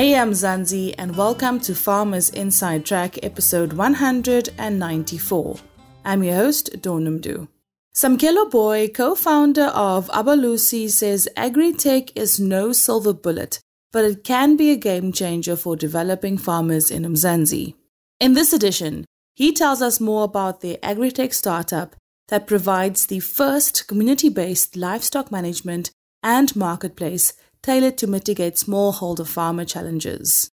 Hey, I'm Zanzi, and welcome to Farmers Inside Track, episode 194. I'm your host, Donumdu. Samkelo Boy, co founder of Abalusi, says agri-tech is no silver bullet, but it can be a game changer for developing farmers in Mzansi. In this edition, he tells us more about the agri-tech startup that provides the first community based livestock management and marketplace tailored to mitigate smallholder farmer challenges.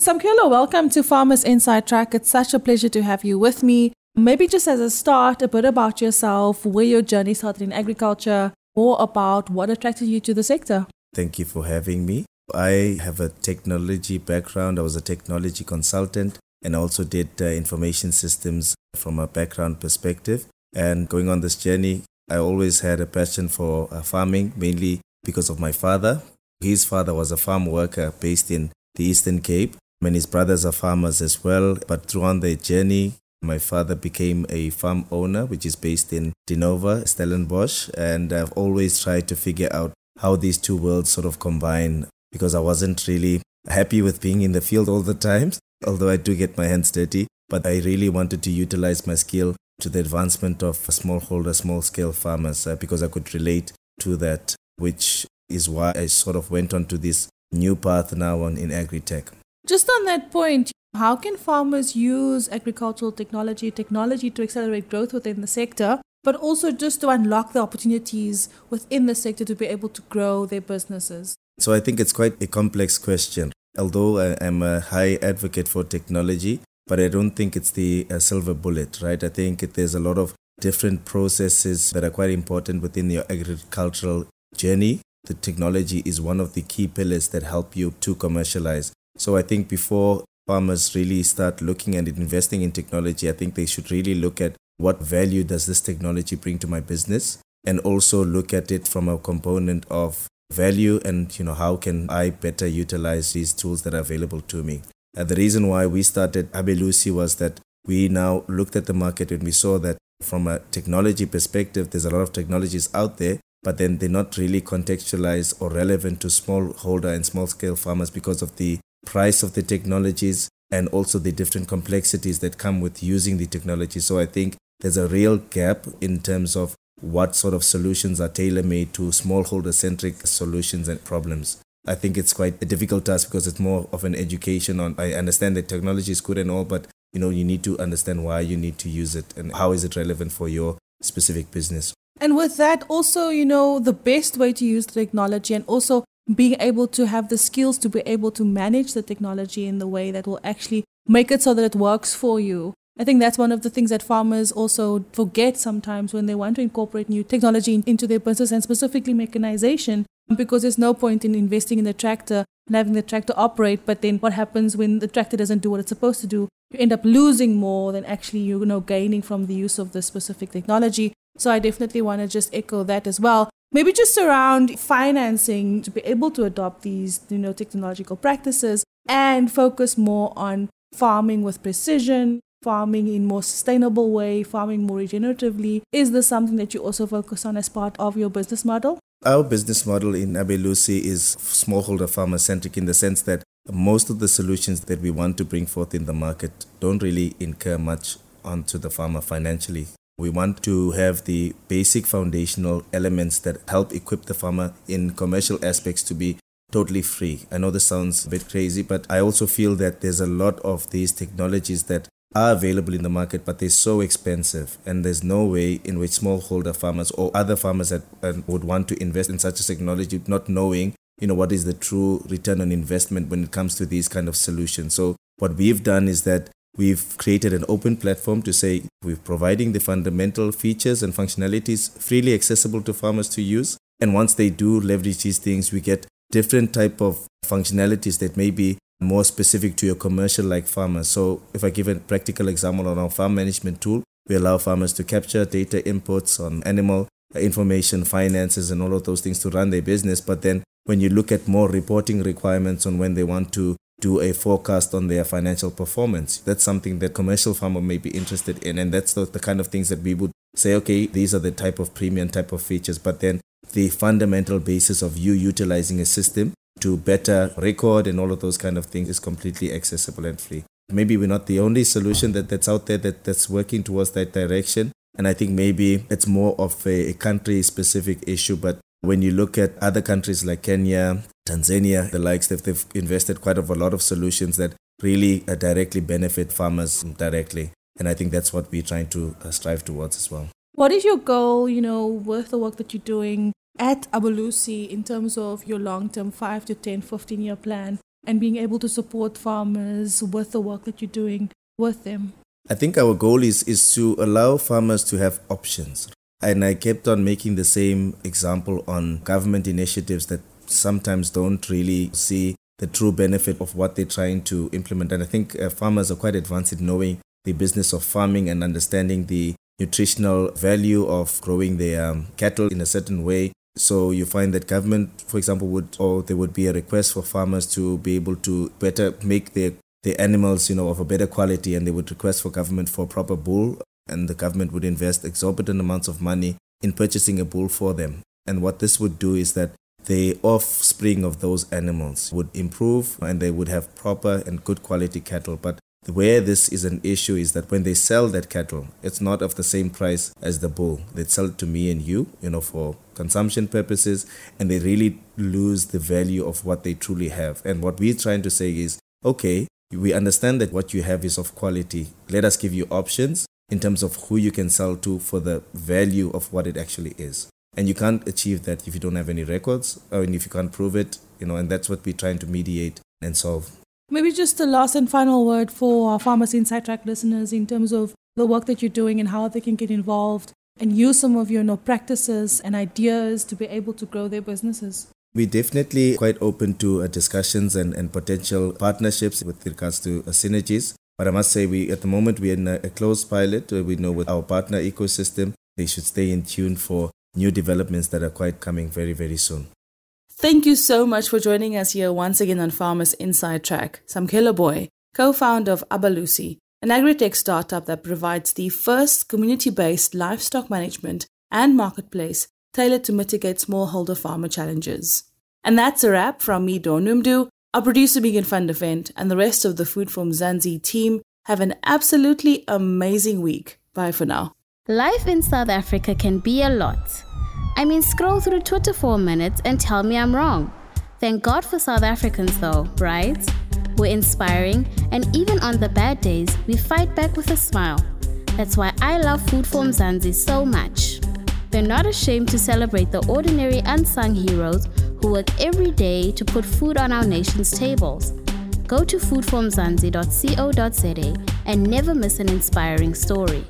Samkelo, welcome to Farmers Inside Track. It's such a pleasure to have you with me. Maybe just as a start, a bit about yourself, where your journey started in agriculture, more about what attracted you to the sector. Thank you for having me. I have a technology background. I was a technology consultant and also did uh, information systems from a background perspective. And going on this journey, I always had a passion for uh, farming, mainly because of my father. His father was a farm worker based in the Eastern Cape, and his brothers are farmers as well. But throughout their journey, my father became a farm owner, which is based in Dinova, Stellenbosch, and I've always tried to figure out how these two worlds sort of combine because I wasn't really happy with being in the field all the time, although I do get my hands dirty. But I really wanted to utilize my skill to the advancement of smallholder, small scale farmers uh, because I could relate to that, which is why I sort of went on to this new path now on in agri-tech. Just on that point, how can farmers use agricultural technology, technology to accelerate growth within the sector, but also just to unlock the opportunities within the sector to be able to grow their businesses? So I think it's quite a complex question. Although I am a high advocate for technology, but I don't think it's the uh, silver bullet, right? I think there's a lot of different processes that are quite important within your agricultural journey the technology is one of the key pillars that help you to commercialize. So I think before farmers really start looking at investing in technology, I think they should really look at what value does this technology bring to my business and also look at it from a component of value and you know how can I better utilize these tools that are available to me. And the reason why we started Abalusi was that we now looked at the market and we saw that from a technology perspective, there's a lot of technologies out there, but then they're not really contextualized or relevant to smallholder and small scale farmers because of the price of the technologies and also the different complexities that come with using the technology. So I think there's a real gap in terms of what sort of solutions are tailor made to smallholder centric solutions and problems. I think it's quite a difficult task because it's more of an education on I understand that technology is good and all, but you know, you need to understand why you need to use it and how is it relevant for your specific business. And with that, also, you know, the best way to use the technology and also being able to have the skills to be able to manage the technology in the way that will actually make it so that it works for you. I think that's one of the things that farmers also forget sometimes when they want to incorporate new technology into their business and specifically mechanization because there's no point in investing in the tractor and having the tractor operate but then what happens when the tractor doesn't do what it's supposed to do you end up losing more than actually you know gaining from the use of the specific technology so I definitely want to just echo that as well. Maybe just around financing to be able to adopt these, you know, technological practices and focus more on farming with precision, farming in more sustainable way, farming more regeneratively. Is this something that you also focus on as part of your business model? Our business model in Abalusi is smallholder farmer centric in the sense that most of the solutions that we want to bring forth in the market don't really incur much onto the farmer financially. We want to have the basic foundational elements that help equip the farmer in commercial aspects to be totally free. I know this sounds a bit crazy, but I also feel that there's a lot of these technologies that are available in the market, but they're so expensive, and there's no way in which smallholder farmers or other farmers that uh, would want to invest in such a technology, not knowing, you know, what is the true return on investment when it comes to these kind of solutions. So what we've done is that We've created an open platform to say we're providing the fundamental features and functionalities freely accessible to farmers to use. And once they do leverage these things, we get different type of functionalities that may be more specific to your commercial like farmers. So if I give a practical example on our farm management tool, we allow farmers to capture data inputs on animal information, finances, and all of those things to run their business. But then when you look at more reporting requirements on when they want to do a forecast on their financial performance. That's something that commercial farmer may be interested in. And that's the, the kind of things that we would say, okay, these are the type of premium type of features. But then the fundamental basis of you utilizing a system to better record and all of those kind of things is completely accessible and free. Maybe we're not the only solution that, that's out there that, that's working towards that direction. And I think maybe it's more of a, a country specific issue. But when you look at other countries like Kenya, Tanzania, the likes, they've, they've invested quite a lot of solutions that really uh, directly benefit farmers directly. And I think that's what we're trying to uh, strive towards as well. What is your goal, you know, with the work that you're doing at Abalusi in terms of your long term 5 to 10, 15 year plan and being able to support farmers with the work that you're doing with them? I think our goal is, is to allow farmers to have options. And I kept on making the same example on government initiatives that sometimes don't really see the true benefit of what they're trying to implement. And I think uh, farmers are quite advanced in knowing the business of farming and understanding the nutritional value of growing their um, cattle in a certain way. So you find that government, for example, would or there would be a request for farmers to be able to better make their the animals, you know, of a better quality, and they would request for government for a proper bull, and the government would invest exorbitant amounts of money in purchasing a bull for them. And what this would do is that the offspring of those animals would improve and they would have proper and good quality cattle. But where this is an issue is that when they sell that cattle, it's not of the same price as the bull. They sell it to me and you, you know, for consumption purposes, and they really lose the value of what they truly have. And what we're trying to say is, okay, we understand that what you have is of quality. Let us give you options in terms of who you can sell to for the value of what it actually is. And you can't achieve that if you don't have any records or if you can't prove it, you know, and that's what we're trying to mediate and solve. Maybe just the last and final word for our Farmers Inside Track listeners in terms of the work that you're doing and how they can get involved and use some of your you know, practices and ideas to be able to grow their businesses. We're definitely quite open to uh, discussions and, and potential partnerships with regards to uh, synergies. But I must say, we at the moment we're in a, a closed pilot. we know with our partner ecosystem, they should stay in tune for new developments that are quite coming very, very soon. Thank you so much for joining us here once again on Farmers Inside Track. Samkelo Boy, co-founder of Abalusi, an agri-tech startup that provides the first community-based livestock management and marketplace tailored to mitigate smallholder farmer challenges. And that's a wrap from me, Dawn Numdu. our producer Megan van der Vent, and the rest of the Food for Mzansi team. Have an absolutely amazing week. Bye for now. Life in South Africa can be a lot. I mean, scroll through Twitter for a minute and tell me I'm wrong. Thank God for South Africans, though, right? We're inspiring, and even on the bad days, we fight back with a smile. That's why I love Food for Mzansi so much. They're not ashamed to celebrate the ordinary unsung heroes who work every day to put food on our nation's tables. Go to foodformzansi.co.za and never miss an inspiring story.